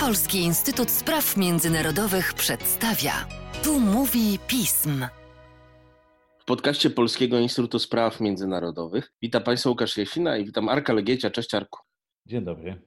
Polski Instytut Spraw Międzynarodowych przedstawia. Tu mówi pism. W podcaście Polskiego Instytutu Spraw Międzynarodowych witam Państwa Łukasz Jasina i witam Arka Legiecia. Cześć Arku. Dzień dobry.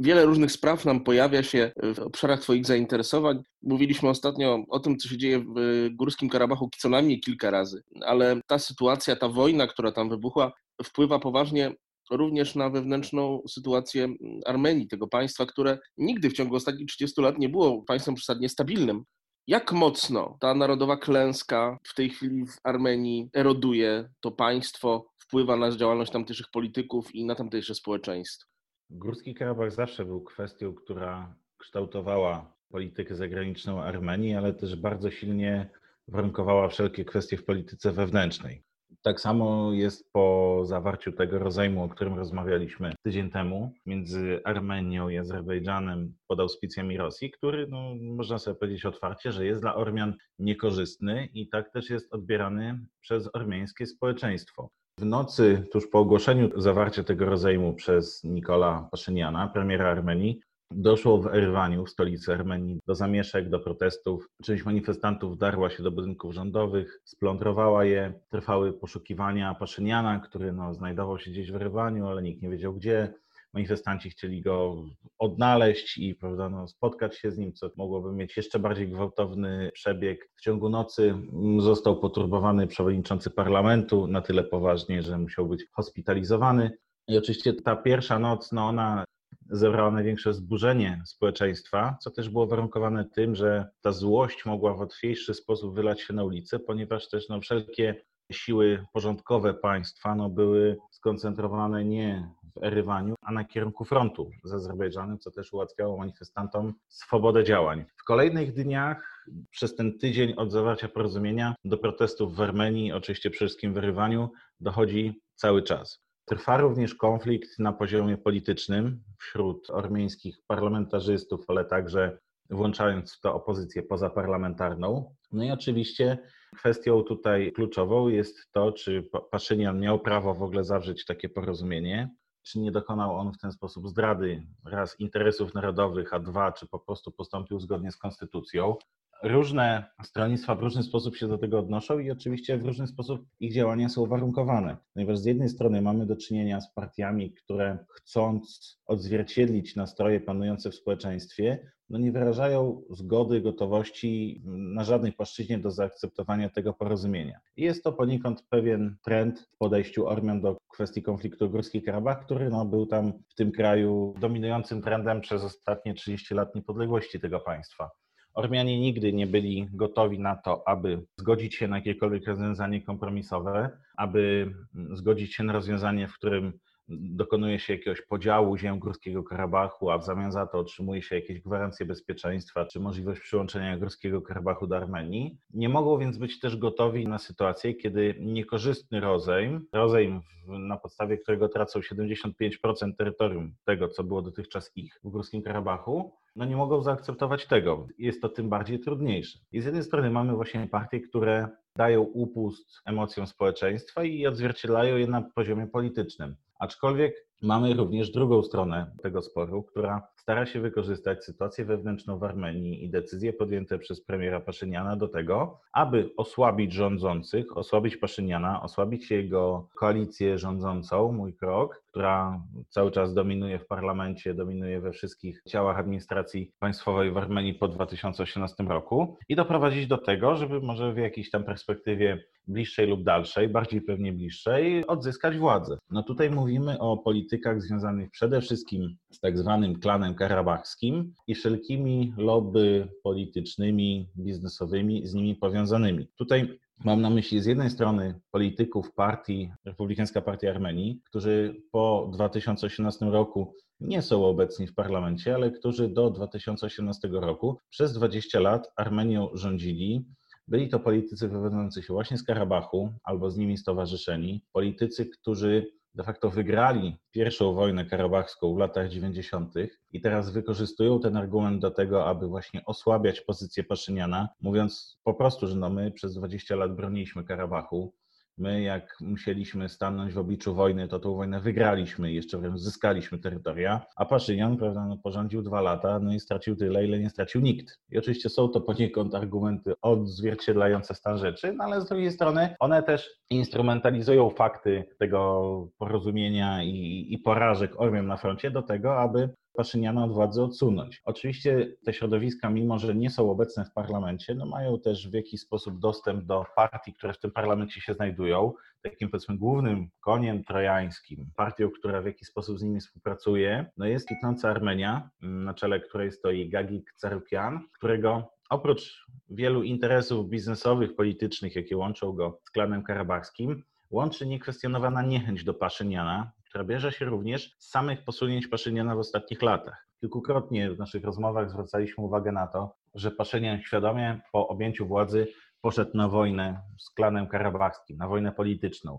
Wiele różnych spraw nam pojawia się w obszarach Twoich zainteresowań. Mówiliśmy ostatnio o tym, co się dzieje w Górskim Karabachu co najmniej kilka razy, ale ta sytuacja, ta wojna, która tam wybuchła, wpływa poważnie również na wewnętrzną sytuację Armenii, tego państwa, które nigdy w ciągu ostatnich 30 lat nie było państwem przesadnie stabilnym. Jak mocno ta narodowa klęska w tej chwili w Armenii eroduje to państwo, wpływa na działalność tamtejszych polityków i na tamtejsze społeczeństwo? Górski Karabach zawsze był kwestią, która kształtowała politykę zagraniczną Armenii, ale też bardzo silnie warunkowała wszelkie kwestie w polityce wewnętrznej. Tak samo jest po zawarciu tego rozejmu, o którym rozmawialiśmy tydzień temu, między Armenią i Azerbejdżanem pod auspicjami Rosji, który, no, można sobie powiedzieć otwarcie, że jest dla Ormian niekorzystny i tak też jest odbierany przez ormiańskie społeczeństwo. W nocy, tuż po ogłoszeniu zawarcia tego rozejmu przez Nikola Paszyniana, premiera Armenii, Doszło w Erywaniu, w stolicy Armenii, do zamieszek, do protestów. Część manifestantów darła się do budynków rządowych, splądrowała je. Trwały poszukiwania Paszyniana, który no, znajdował się gdzieś w Erywaniu, ale nikt nie wiedział gdzie. Manifestanci chcieli go odnaleźć i prawda, no, spotkać się z nim, co mogłoby mieć jeszcze bardziej gwałtowny przebieg. W ciągu nocy został poturbowany przewodniczący parlamentu na tyle poważnie, że musiał być hospitalizowany. I oczywiście ta pierwsza noc, no ona zebrała największe zburzenie społeczeństwa, co też było warunkowane tym, że ta złość mogła w łatwiejszy sposób wylać się na ulicę, ponieważ też no, wszelkie siły porządkowe państwa no, były skoncentrowane nie w Erywaniu, a na kierunku frontu z Azerbejdżanem, co też ułatwiało manifestantom swobodę działań. W kolejnych dniach, przez ten tydzień od zawarcia porozumienia, do protestów w Armenii, oczywiście przede wszystkim w Erywaniu, dochodzi cały czas. Trwa również konflikt na poziomie politycznym wśród armeńskich parlamentarzystów, ale także włączając w to opozycję pozaparlamentarną. No i oczywiście kwestią tutaj kluczową jest to, czy Paszynian miał prawo w ogóle zawrzeć takie porozumienie, czy nie dokonał on w ten sposób zdrady raz interesów narodowych, a dwa, czy po prostu postąpił zgodnie z konstytucją. Różne stronnictwa w różny sposób się do tego odnoszą i oczywiście w różny sposób ich działania są uwarunkowane. Ponieważ z jednej strony mamy do czynienia z partiami, które chcąc odzwierciedlić nastroje panujące w społeczeństwie, no nie wyrażają zgody, gotowości na żadnej płaszczyźnie do zaakceptowania tego porozumienia. I jest to poniekąd pewien trend w podejściu Ormian do kwestii konfliktu Górski Karabach, który no, był tam w tym kraju dominującym trendem przez ostatnie 30 lat niepodległości tego państwa. Ormianie nigdy nie byli gotowi na to, aby zgodzić się na jakiekolwiek rozwiązanie kompromisowe, aby zgodzić się na rozwiązanie, w którym dokonuje się jakiegoś podziału ziem Górskiego Karabachu, a w zamian za to otrzymuje się jakieś gwarancje bezpieczeństwa czy możliwość przyłączenia Górskiego Karabachu do Armenii. Nie mogą więc być też gotowi na sytuację, kiedy niekorzystny rozejm, rozejm na podstawie którego tracą 75% terytorium tego, co było dotychczas ich w Górskim Karabachu, no nie mogą zaakceptować tego. Jest to tym bardziej trudniejsze. I z jednej strony mamy właśnie partie, które dają upust emocjom społeczeństwa i odzwierciedlają je na poziomie politycznym. Aczkolwiek mamy również drugą stronę tego sporu, która stara się wykorzystać sytuację wewnętrzną w Armenii i decyzje podjęte przez premiera Paszyniana do tego, aby osłabić rządzących, osłabić Paszyniana, osłabić jego koalicję rządzącą, mój krok, która cały czas dominuje w parlamencie, dominuje we wszystkich ciałach administracji państwowej w Armenii po 2018 roku i doprowadzić do tego, żeby może w jakiejś tam perspektywie bliższej lub dalszej, bardziej pewnie bliższej, odzyskać władzę. No tutaj mówimy o politykach związanych przede wszystkim z tak zwanym klanem karabachskim i wszelkimi lobby politycznymi, biznesowymi z nimi powiązanymi. Tutaj Mam na myśli z jednej strony polityków partii, Republikańska Partia Armenii, którzy po 2018 roku nie są obecni w parlamencie, ale którzy do 2018 roku przez 20 lat Armenią rządzili. Byli to politycy wywodzący się właśnie z Karabachu albo z nimi stowarzyszeni, politycy, którzy de facto wygrali pierwszą wojnę karabachską w latach 90. i teraz wykorzystują ten argument do tego, aby właśnie osłabiać pozycję Paszyniana, mówiąc po prostu, że no my przez 20 lat broniliśmy Karabachu, My, jak musieliśmy stanąć w obliczu wojny, to tą wojnę wygraliśmy jeszcze wręcz zyskaliśmy terytoria, a Paszynian prawda, no, porządził dwa lata, no i stracił tyle, ile nie stracił nikt. I oczywiście są to poniekąd argumenty odzwierciedlające stan rzeczy, no ale z drugiej strony one też instrumentalizują fakty tego porozumienia i, i porażek Ormian na froncie do tego, aby Paszyniana od władzy odsunąć. Oczywiście te środowiska, mimo że nie są obecne w parlamencie, no mają też w jakiś sposób dostęp do partii, które w tym parlamencie się znajdują. Takim powiedzmy głównym koniem trojańskim, partią, która w jakiś sposób z nimi współpracuje, no jest kwitnąca Armenia, na czele której stoi Gagik Carukian, którego oprócz wielu interesów biznesowych, politycznych, jakie łączą go z klanem karabachskim, łączy niekwestionowana niechęć do Paszyniana, która bierze się również z samych posunięć Paszyniana w ostatnich latach. Kilkukrotnie w naszych rozmowach zwracaliśmy uwagę na to, że Paszynian świadomie po objęciu władzy poszedł na wojnę z klanem karabachskim, na wojnę polityczną.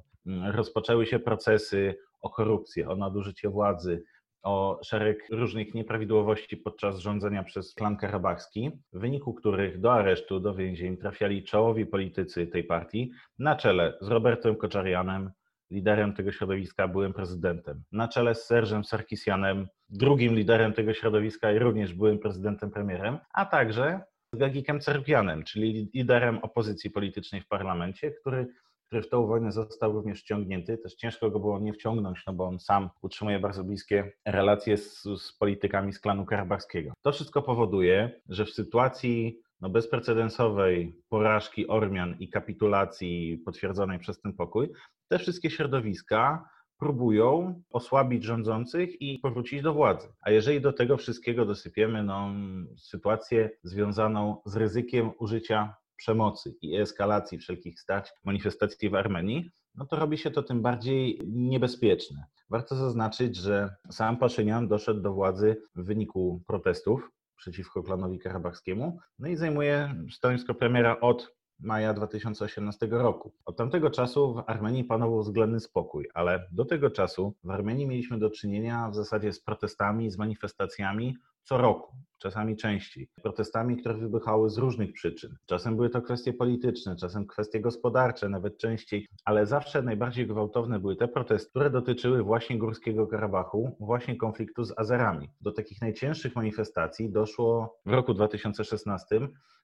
Rozpoczęły się procesy o korupcję, o nadużycie władzy, o szereg różnych nieprawidłowości podczas rządzenia przez klan karabachski, w wyniku których do aresztu, do więzień trafiali czołowi politycy tej partii, na czele z Robertem Koczarianem, liderem tego środowiska, byłym prezydentem, na czele z Serżem Sarkisianem, drugim liderem tego środowiska i również byłym prezydentem, premierem, a także z Gagikiem Cerpianem, czyli liderem opozycji politycznej w parlamencie, który który w tą wojnę został również wciągnięty. Też ciężko go było nie wciągnąć, no bo on sam utrzymuje bardzo bliskie relacje z, z politykami z klanu karabachskiego. To wszystko powoduje, że w sytuacji no, bezprecedensowej porażki Ormian i kapitulacji potwierdzonej przez ten pokój, te wszystkie środowiska próbują osłabić rządzących i powrócić do władzy. A jeżeli do tego wszystkiego dosypiemy no, sytuację związaną z ryzykiem użycia przemocy i eskalacji wszelkich starć, manifestacji w Armenii, no to robi się to tym bardziej niebezpieczne. Warto zaznaczyć, że sam Paszynian doszedł do władzy w wyniku protestów przeciwko klanowi karabachskiemu, no i zajmuje stanowisko premiera od maja 2018 roku. Od tamtego czasu w Armenii panował względny spokój, ale do tego czasu w Armenii mieliśmy do czynienia w zasadzie z protestami, z manifestacjami co roku, czasami częściej. Protestami, które wybuchały z różnych przyczyn. Czasem były to kwestie polityczne, czasem kwestie gospodarcze, nawet częściej, ale zawsze najbardziej gwałtowne były te protesty, które dotyczyły właśnie Górskiego Karabachu, właśnie konfliktu z Azerami. Do takich najcięższych manifestacji doszło w roku 2016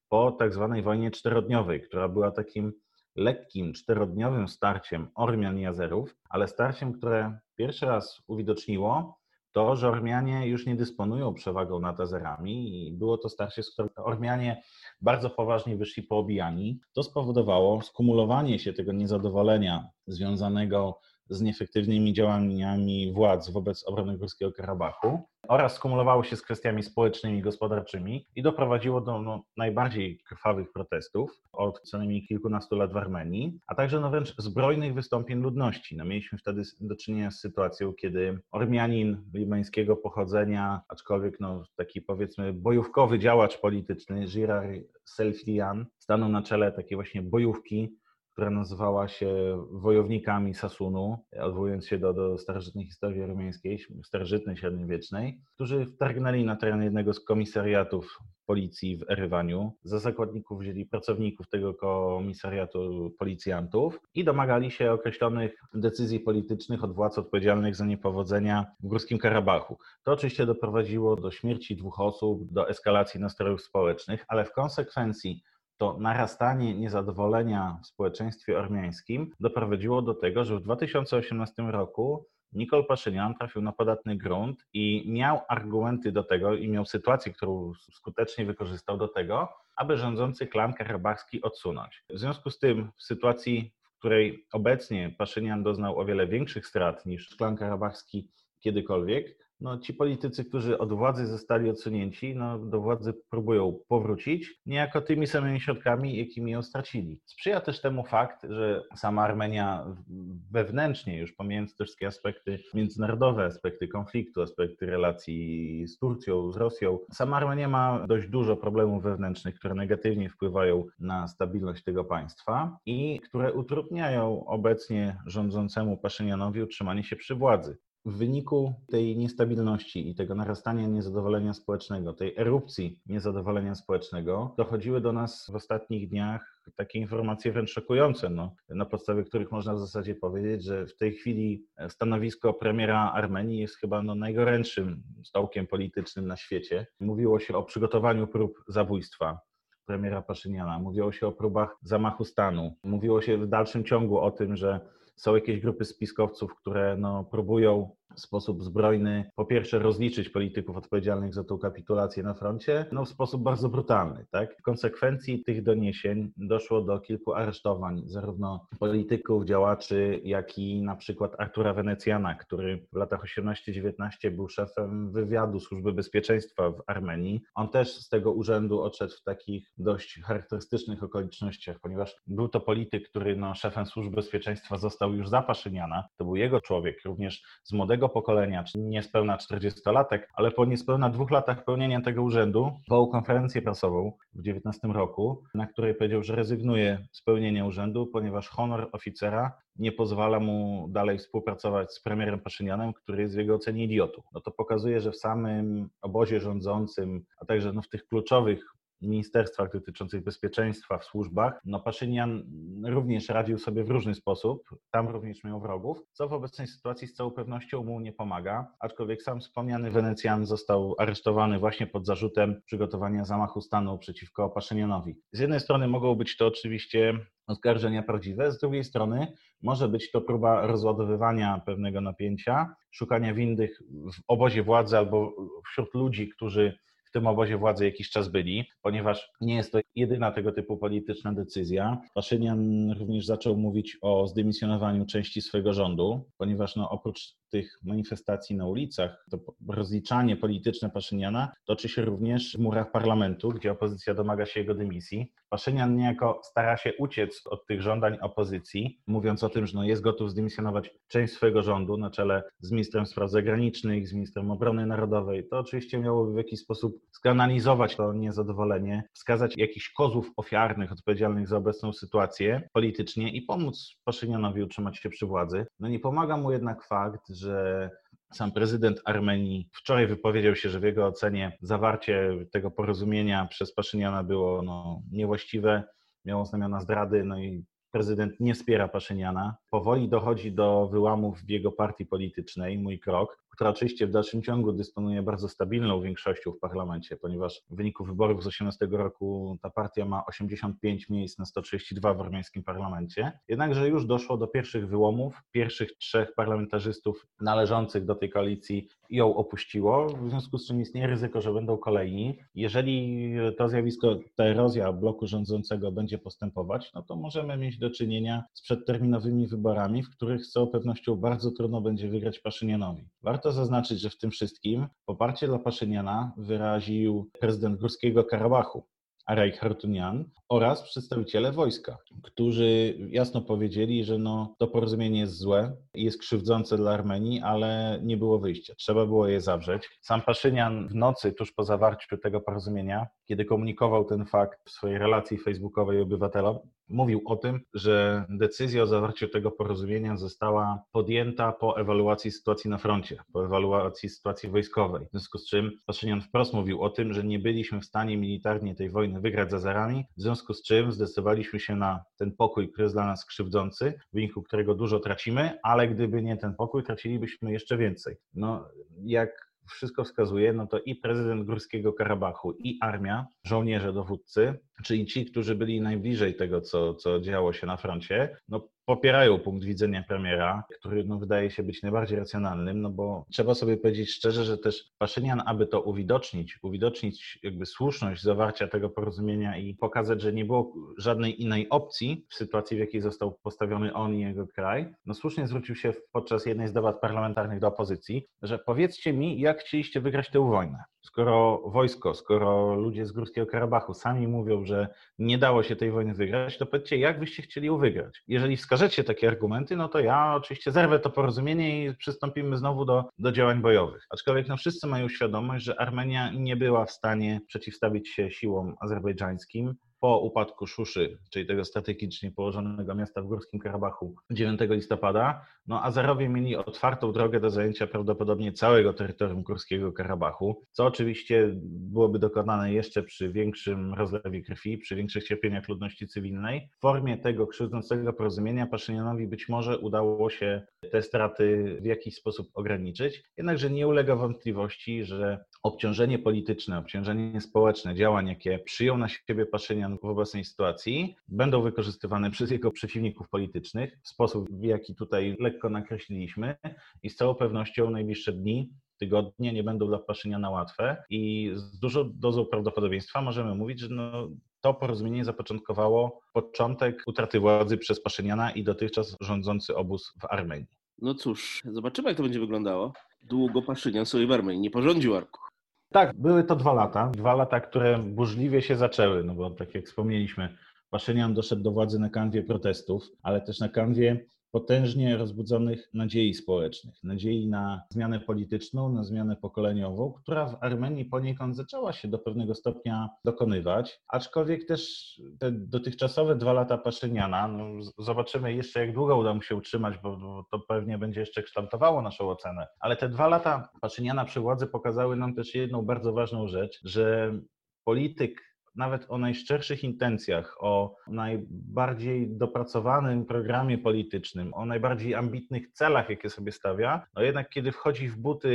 po tak zwanej wojnie czterodniowej, która była takim lekkim, czterodniowym starciem Ormian i Azerów, ale starciem, które pierwszy raz uwidoczniło to, że Ormianie już nie dysponują przewagą nad Azerami i było to starcie, z którego Ormianie bardzo poważnie wyszli poobijani. To spowodowało skumulowanie się tego niezadowolenia związanego nieefektywnymi działaniami władz wobec obrony Górskiego Karabachu oraz skumulowało się z kwestiami społecznymi i gospodarczymi i doprowadziło do no, najbardziej krwawych protestów od co najmniej kilkunastu lat w Armenii, a także no, wręcz zbrojnych wystąpień ludności. No, mieliśmy wtedy do czynienia z sytuacją, kiedy Ormianin libańskiego pochodzenia, aczkolwiek no, taki powiedzmy bojówkowy działacz polityczny, Girar Selfian, stanął na czele takiej właśnie bojówki która nazywała się Wojownikami Sasunu, odwołując się do, do starożytnej historii armeńskiej, starożytnej, średniowiecznej, którzy wtargnęli na teren jednego z komisariatów policji w Erywaniu. Za zakładników wzięli pracowników tego komisariatu policjantów i domagali się określonych decyzji politycznych od władz odpowiedzialnych za niepowodzenia w Górskim Karabachu. To oczywiście doprowadziło do śmierci dwóch osób, do eskalacji nastrojów społecznych, ale w konsekwencji to narastanie niezadowolenia w społeczeństwie ormiańskim doprowadziło do tego, że w 2018 roku Nikol Paszynian trafił na podatny grunt i miał argumenty do tego i miał sytuację, którą skutecznie wykorzystał do tego, aby rządzący klan karabachski odsunąć. W związku z tym w sytuacji, w której obecnie Paszynian doznał o wiele większych strat niż klan karabachski kiedykolwiek, no, ci politycy, którzy od władzy zostali odsunięci, no, do władzy próbują powrócić, niejako tymi samymi środkami, jakimi ją stracili. Sprzyja też temu fakt, że sama Armenia wewnętrznie, już pomijając te wszystkie aspekty międzynarodowe, aspekty konfliktu, aspekty relacji z Turcją, z Rosją, sama Armenia ma dość dużo problemów wewnętrznych, które negatywnie wpływają na stabilność tego państwa i które utrudniają obecnie rządzącemu Paszynianowi utrzymanie się przy władzy. W wyniku tej niestabilności i tego narastania niezadowolenia społecznego, tej erupcji niezadowolenia społecznego, dochodziły do nas w ostatnich dniach takie informacje wręcz szokujące, no, na podstawie których można w zasadzie powiedzieć, że w tej chwili stanowisko premiera Armenii jest chyba no, najgorętszym stołkiem politycznym na świecie. Mówiło się o przygotowaniu prób zabójstwa premiera Paszyniana, mówiło się o próbach zamachu stanu, mówiło się w dalszym ciągu o tym, że są jakieś grupy spiskowców, które no, próbują w sposób zbrojny, po pierwsze, rozliczyć polityków odpowiedzialnych za tą kapitulację na froncie, no w sposób bardzo brutalny. Tak? W konsekwencji tych doniesień doszło do kilku aresztowań, zarówno polityków, działaczy, jak i na przykład Artura Wenecjana, który w latach 18-19 był szefem wywiadu Służby Bezpieczeństwa w Armenii. On też z tego urzędu odszedł w takich dość charakterystycznych okolicznościach, ponieważ był to polityk, który no, szefem Służby Bezpieczeństwa został już za Paszyniana. To był jego człowiek, również z młodego młodego pokolenia, czyli niespełna 40-latek, ale po niespełna dwóch latach pełnienia tego urzędu wołał konferencję prasową w 19 roku, na której powiedział, że rezygnuje z pełnienia urzędu, ponieważ honor oficera nie pozwala mu dalej współpracować z premierem Paszynianem, który jest w jego ocenie idiotą. No to pokazuje, że w samym obozie rządzącym, a także no w tych kluczowych ministerstwach dotyczących bezpieczeństwa w służbach, no Paszynian również radził sobie w różny sposób, tam również miał wrogów, co w obecnej sytuacji z całą pewnością mu nie pomaga, aczkolwiek sam wspomniany Wenecjan został aresztowany właśnie pod zarzutem przygotowania zamachu stanu przeciwko Paszynianowi. Z jednej strony mogą być to oczywiście oskarżenia prawdziwe, z drugiej strony może być to próba rozładowywania pewnego napięcia, szukania winnych w obozie władzy albo wśród ludzi, którzy tym obozie władzy jakiś czas byli, ponieważ nie jest to jedyna tego typu polityczna decyzja. Paszynian również zaczął mówić o zdymisjonowaniu części swojego rządu, ponieważ no, oprócz tych manifestacji na ulicach, to rozliczanie polityczne Paszyniana toczy się również w murach parlamentu, gdzie opozycja domaga się jego dymisji. Paszynian niejako stara się uciec od tych żądań opozycji, mówiąc o tym, że no jest gotów zdymisjonować część swojego rządu na czele z ministrem spraw zagranicznych, z ministrem obrony narodowej. To oczywiście miałoby w jakiś sposób skanalizować to niezadowolenie, wskazać jakichś kozów ofiarnych odpowiedzialnych za obecną sytuację politycznie i pomóc Paszynianowi utrzymać się przy władzy. No nie pomaga mu jednak fakt, że że sam prezydent Armenii wczoraj wypowiedział się, że w jego ocenie zawarcie tego porozumienia przez Paszyniana było no, niewłaściwe, miało znamiona zdrady, no i prezydent nie wspiera Paszyniana. Powoli dochodzi do wyłamów w jego partii politycznej, mój krok, która oczywiście w dalszym ciągu dysponuje bardzo stabilną większością w parlamencie, ponieważ w wyniku wyborów z 18 roku ta partia ma 85 miejsc na 132 w armeńskim parlamencie. Jednakże już doszło do pierwszych wyłomów. Pierwszych trzech parlamentarzystów należących do tej koalicji ją opuściło, w związku z czym istnieje ryzyko, że będą kolejni. Jeżeli to zjawisko, ta erozja bloku rządzącego będzie postępować, no to możemy mieć do czynienia z przedterminowymi wyborami, w których z całą pewnością bardzo trudno będzie wygrać Paszynianowi. Warto Warto zaznaczyć, że w tym wszystkim poparcie dla Paszyniana wyraził prezydent Górskiego Karabachu, Araj Hartunian oraz przedstawiciele wojska, którzy jasno powiedzieli, że no, to porozumienie jest złe, jest krzywdzące dla Armenii, ale nie było wyjścia. Trzeba było je zawrzeć. Sam Paszynian w nocy, tuż po zawarciu tego porozumienia, kiedy komunikował ten fakt w swojej relacji facebookowej obywatelom, mówił o tym, że decyzja o zawarciu tego porozumienia została podjęta po ewaluacji sytuacji na froncie, po ewaluacji sytuacji wojskowej. W związku z czym Paszynian wprost mówił o tym, że nie byliśmy w stanie militarnie tej wojny wygrać za zarami, w związku z czym zdecydowaliśmy się na ten pokój, który jest dla nas krzywdzący, w wyniku którego dużo tracimy, ale gdyby nie ten pokój, tracilibyśmy jeszcze więcej. No, jak wszystko wskazuje, no to i prezydent Górskiego Karabachu, i armia, żołnierze, dowódcy, czyli ci, którzy byli najbliżej tego, co, co działo się na froncie, no popierają punkt widzenia premiera, który no, wydaje się być najbardziej racjonalnym, no bo trzeba sobie powiedzieć szczerze, że też Paszynian, aby to uwidocznić, uwidocznić jakby słuszność zawarcia tego porozumienia i pokazać, że nie było żadnej innej opcji w sytuacji, w jakiej został postawiony on i jego kraj, no słusznie zwrócił się podczas jednej z debat parlamentarnych do opozycji, że powiedzcie mi, jak chcieliście wygrać tę wojnę. Skoro wojsko, skoro ludzie z Górskiego Karabachu sami mówią, że nie dało się tej wojny wygrać, to powiedzcie, jak byście chcieli ją wygrać. Jeżeli wskażecie takie argumenty, no to ja oczywiście zerwę to porozumienie i przystąpimy znowu do, do działań bojowych. Aczkolwiek no, wszyscy mają świadomość, że Armenia nie była w stanie przeciwstawić się siłom azerbejdżańskim, po upadku Szuszy, czyli tego strategicznie położonego miasta w Górskim Karabachu 9 listopada, no Azerowie mieli otwartą drogę do zajęcia prawdopodobnie całego terytorium Górskiego Karabachu, co oczywiście byłoby dokonane jeszcze przy większym rozlewie krwi, przy większych cierpieniach ludności cywilnej. W formie tego krzywdzącego porozumienia Paszynianowi być może udało się te straty w jakiś sposób ograniczyć, jednakże nie ulega wątpliwości, że obciążenie polityczne, obciążenie społeczne działań, jakie przyjął na siebie Paszynian w obecnej sytuacji, będą wykorzystywane przez jego przeciwników politycznych w sposób, w jaki tutaj lekko nakreśliliśmy i z całą pewnością najbliższe dni tygodnie nie będą dla Paszyniana łatwe i z dużą dozą prawdopodobieństwa możemy mówić, że no, to porozumienie zapoczątkowało początek utraty władzy przez Paszyniana i dotychczas rządzący obóz w Armenii. No cóż, zobaczymy jak to będzie wyglądało. Długo Paszynian sobie w Armenii nie porządził Arku. Tak, były to dwa lata. Dwa lata, które burzliwie się zaczęły, no bo tak jak wspomnieliśmy, Paszynian doszedł do władzy na kanwie protestów, ale też na kanwie potężnie rozbudzonych nadziei społecznych, nadziei na zmianę polityczną, na zmianę pokoleniową, która w Armenii poniekąd zaczęła się do pewnego stopnia dokonywać, aczkolwiek też te dotychczasowe dwa lata Paszyniana, no zobaczymy jeszcze jak długo uda mu się utrzymać, bo to pewnie będzie jeszcze kształtowało naszą ocenę, ale te dwa lata Paszyniana przy władzy pokazały nam też jedną bardzo ważną rzecz, że polityk nawet o najszczerszych intencjach, o najbardziej dopracowanym programie politycznym, o najbardziej ambitnych celach, jakie sobie stawia, no jednak kiedy wchodzi w buty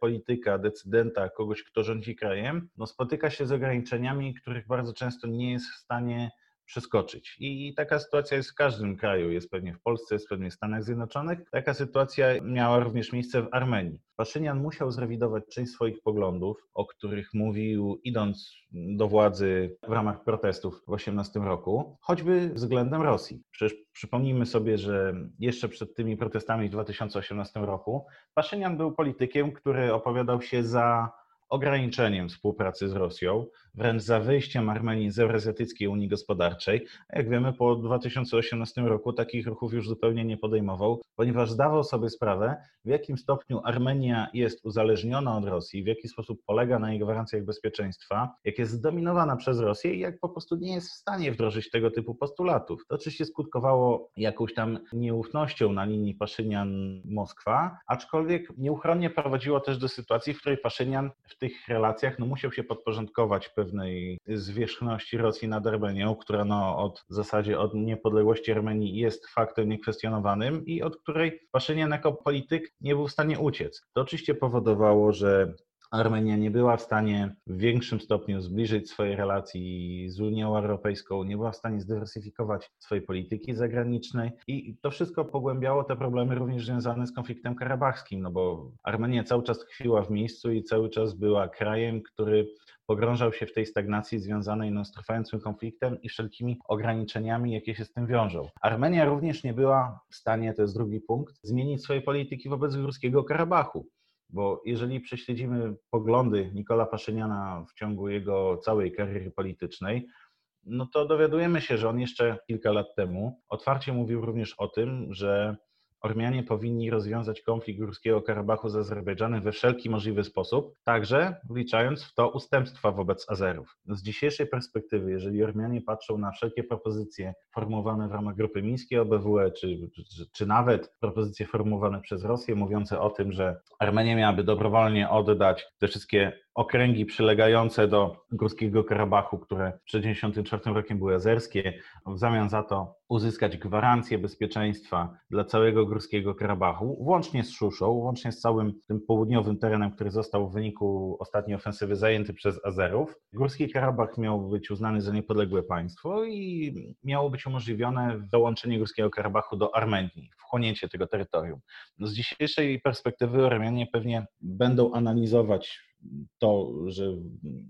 polityka, decydenta, kogoś, kto rządzi krajem, no spotyka się z ograniczeniami, których bardzo często nie jest w stanie przeskoczyć. I taka sytuacja jest w każdym kraju, jest pewnie w Polsce, jest pewnie w Stanach Zjednoczonych. Taka sytuacja miała również miejsce w Armenii. Paszynian musiał zrewidować część swoich poglądów, o których mówił idąc do władzy w ramach protestów w 2018 roku, choćby względem Rosji. Przecież przypomnijmy sobie, że jeszcze przed tymi protestami w 2018 roku Paszynian był politykiem, który opowiadał się za ograniczeniem współpracy z Rosją, wręcz za wyjściem Armenii z Eurazjatyckiej Unii Gospodarczej. Jak wiemy, po 2018 roku takich ruchów już zupełnie nie podejmował, ponieważ zdawał sobie sprawę, w jakim stopniu Armenia jest uzależniona od Rosji, w jaki sposób polega na jej gwarancjach bezpieczeństwa, jak jest zdominowana przez Rosję i jak po prostu nie jest w stanie wdrożyć tego typu postulatów. To oczywiście skutkowało jakąś tam nieufnością na linii Paszynian-Moskwa, aczkolwiek nieuchronnie prowadziło też do sytuacji, w której Paszynian w tych relacjach no, musiał się podporządkować pewnej zwierzchności Rosji nad Armenią, która no, od w zasadzie od niepodległości Armenii jest faktem niekwestionowanym i od której Paszynian jako polityk nie był w stanie uciec. To oczywiście powodowało, że Armenia nie była w stanie w większym stopniu zbliżyć swojej relacji z Unią Europejską, nie była w stanie zdywersyfikować swojej polityki zagranicznej i to wszystko pogłębiało te problemy również związane z konfliktem karabachskim, no bo Armenia cały czas tkwiła w miejscu i cały czas była krajem, który pogrążał się w tej stagnacji związanej no, z trwającym konfliktem i wszelkimi ograniczeniami, jakie się z tym wiążą. Armenia również nie była w stanie, to jest drugi punkt, zmienić swojej polityki wobec Górskiego Karabachu. Bo jeżeli prześledzimy poglądy Nikola Paszyniana w ciągu jego całej kariery politycznej, no to dowiadujemy się, że on jeszcze kilka lat temu otwarcie mówił również o tym, że Ormianie powinni rozwiązać konflikt Górskiego Karabachu z Azerbejdżanem we wszelki możliwy sposób, także wliczając w to ustępstwa wobec Azerów. Z dzisiejszej perspektywy, jeżeli Ormianie patrzą na wszelkie propozycje formułowane w ramach grupy mińskiej OBWE, czy, czy, czy nawet propozycje formułowane przez Rosję, mówiące o tym, że Armenia miałaby dobrowolnie oddać te wszystkie okręgi przylegające do Górskiego Karabachu, które przed 1994 rokiem były azerskie, w zamian za to uzyskać gwarancję bezpieczeństwa dla całego Górskiego Karabachu, włącznie z Szuszą, łącznie z całym tym południowym terenem, który został w wyniku ostatniej ofensywy zajęty przez Azerów. Górski Karabach miał być uznany za niepodległe państwo i miało być umożliwione dołączenie Górskiego Karabachu do Armenii, wchłonięcie tego terytorium. Z dzisiejszej perspektywy Armenie pewnie będą analizować to, że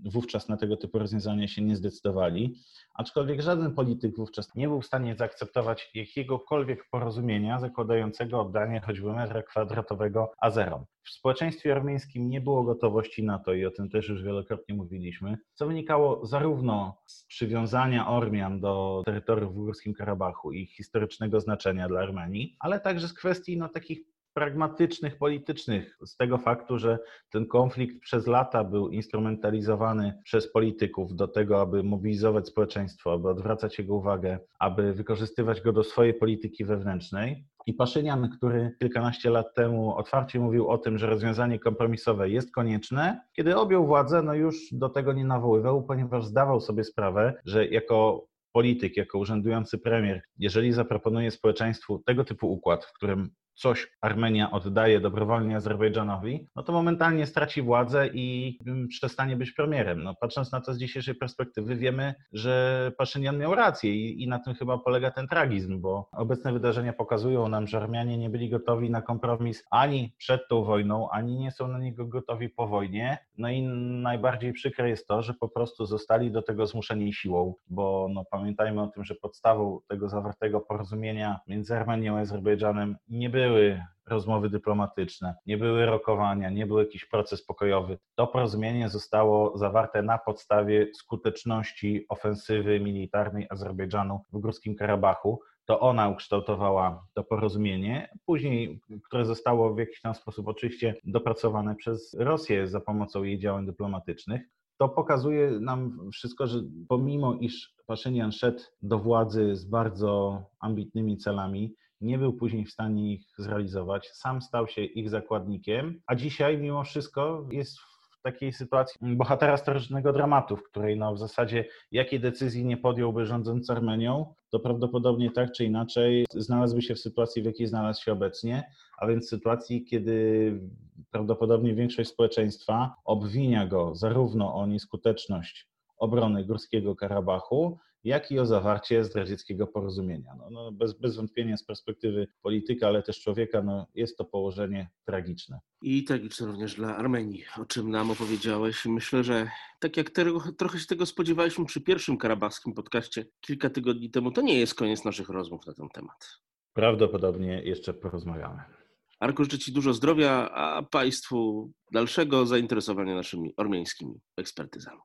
wówczas na tego typu rozwiązania się nie zdecydowali, aczkolwiek żaden polityk wówczas nie był w stanie zaakceptować jakiegokolwiek porozumienia zakładającego oddanie choćby metra kwadratowego Azerom. W społeczeństwie armeńskim nie było gotowości na to i o tym też już wielokrotnie mówiliśmy, co wynikało zarówno z przywiązania Ormian do terytoriów w Górskim Karabachu i ich historycznego znaczenia dla Armenii, ale także z kwestii no, takich pragmatycznych, politycznych, z tego faktu, że ten konflikt przez lata był instrumentalizowany przez polityków do tego, aby mobilizować społeczeństwo, aby odwracać jego uwagę, aby wykorzystywać go do swojej polityki wewnętrznej. I Paszynian, który kilkanaście lat temu otwarcie mówił o tym, że rozwiązanie kompromisowe jest konieczne, kiedy objął władzę, no już do tego nie nawoływał, ponieważ zdawał sobie sprawę, że jako polityk, jako urzędujący premier, jeżeli zaproponuje społeczeństwu tego typu układ, w którym coś Armenia oddaje dobrowolnie Azerbejdżanowi, no to momentalnie straci władzę i przestanie być premierem. No, patrząc na to z dzisiejszej perspektywy, wiemy, że Paszynian miał rację i, i na tym chyba polega ten tragizm, bo obecne wydarzenia pokazują nam, że Armianie nie byli gotowi na kompromis ani przed tą wojną, ani nie są na niego gotowi po wojnie. No i najbardziej przykre jest to, że po prostu zostali do tego zmuszeni siłą, bo no, pamiętajmy o tym, że podstawą tego zawartego porozumienia między Armenią a Azerbejdżanem nie było były rozmowy dyplomatyczne, nie były rokowania, nie był jakiś proces pokojowy. To porozumienie zostało zawarte na podstawie skuteczności ofensywy militarnej Azerbejdżanu w Górskim Karabachu. To ona ukształtowała to porozumienie, później, które zostało w jakiś tam sposób oczywiście dopracowane przez Rosję za pomocą jej działań dyplomatycznych to pokazuje nam wszystko, że pomimo iż Paszynian szedł do władzy z bardzo ambitnymi celami, nie był później w stanie ich zrealizować, sam stał się ich zakładnikiem, a dzisiaj mimo wszystko jest w takiej sytuacji bohatera starożytnego dramatu, w której no w zasadzie jakiej decyzji nie podjąłby rządzący Armenią, to prawdopodobnie tak czy inaczej znalazłby się w sytuacji, w jakiej znalazł się obecnie, a więc sytuacji, kiedy prawdopodobnie większość społeczeństwa obwinia go zarówno o nieskuteczność obrony Górskiego Karabachu, jak i o zawarcie zdradzieckiego porozumienia. No, no bez, bez wątpienia z perspektywy polityka, ale też człowieka, no, jest to położenie tragiczne. I tragiczne również dla Armenii, o czym nam opowiedziałeś. Myślę, że tak jak trochę się tego spodziewaliśmy przy pierwszym karabachskim podcaście kilka tygodni temu, to nie jest koniec naszych rozmów na ten temat. Prawdopodobnie jeszcze porozmawiamy. Arku, życzę Ci dużo zdrowia, a Państwu dalszego zainteresowania naszymi ormiańskimi ekspertyzami.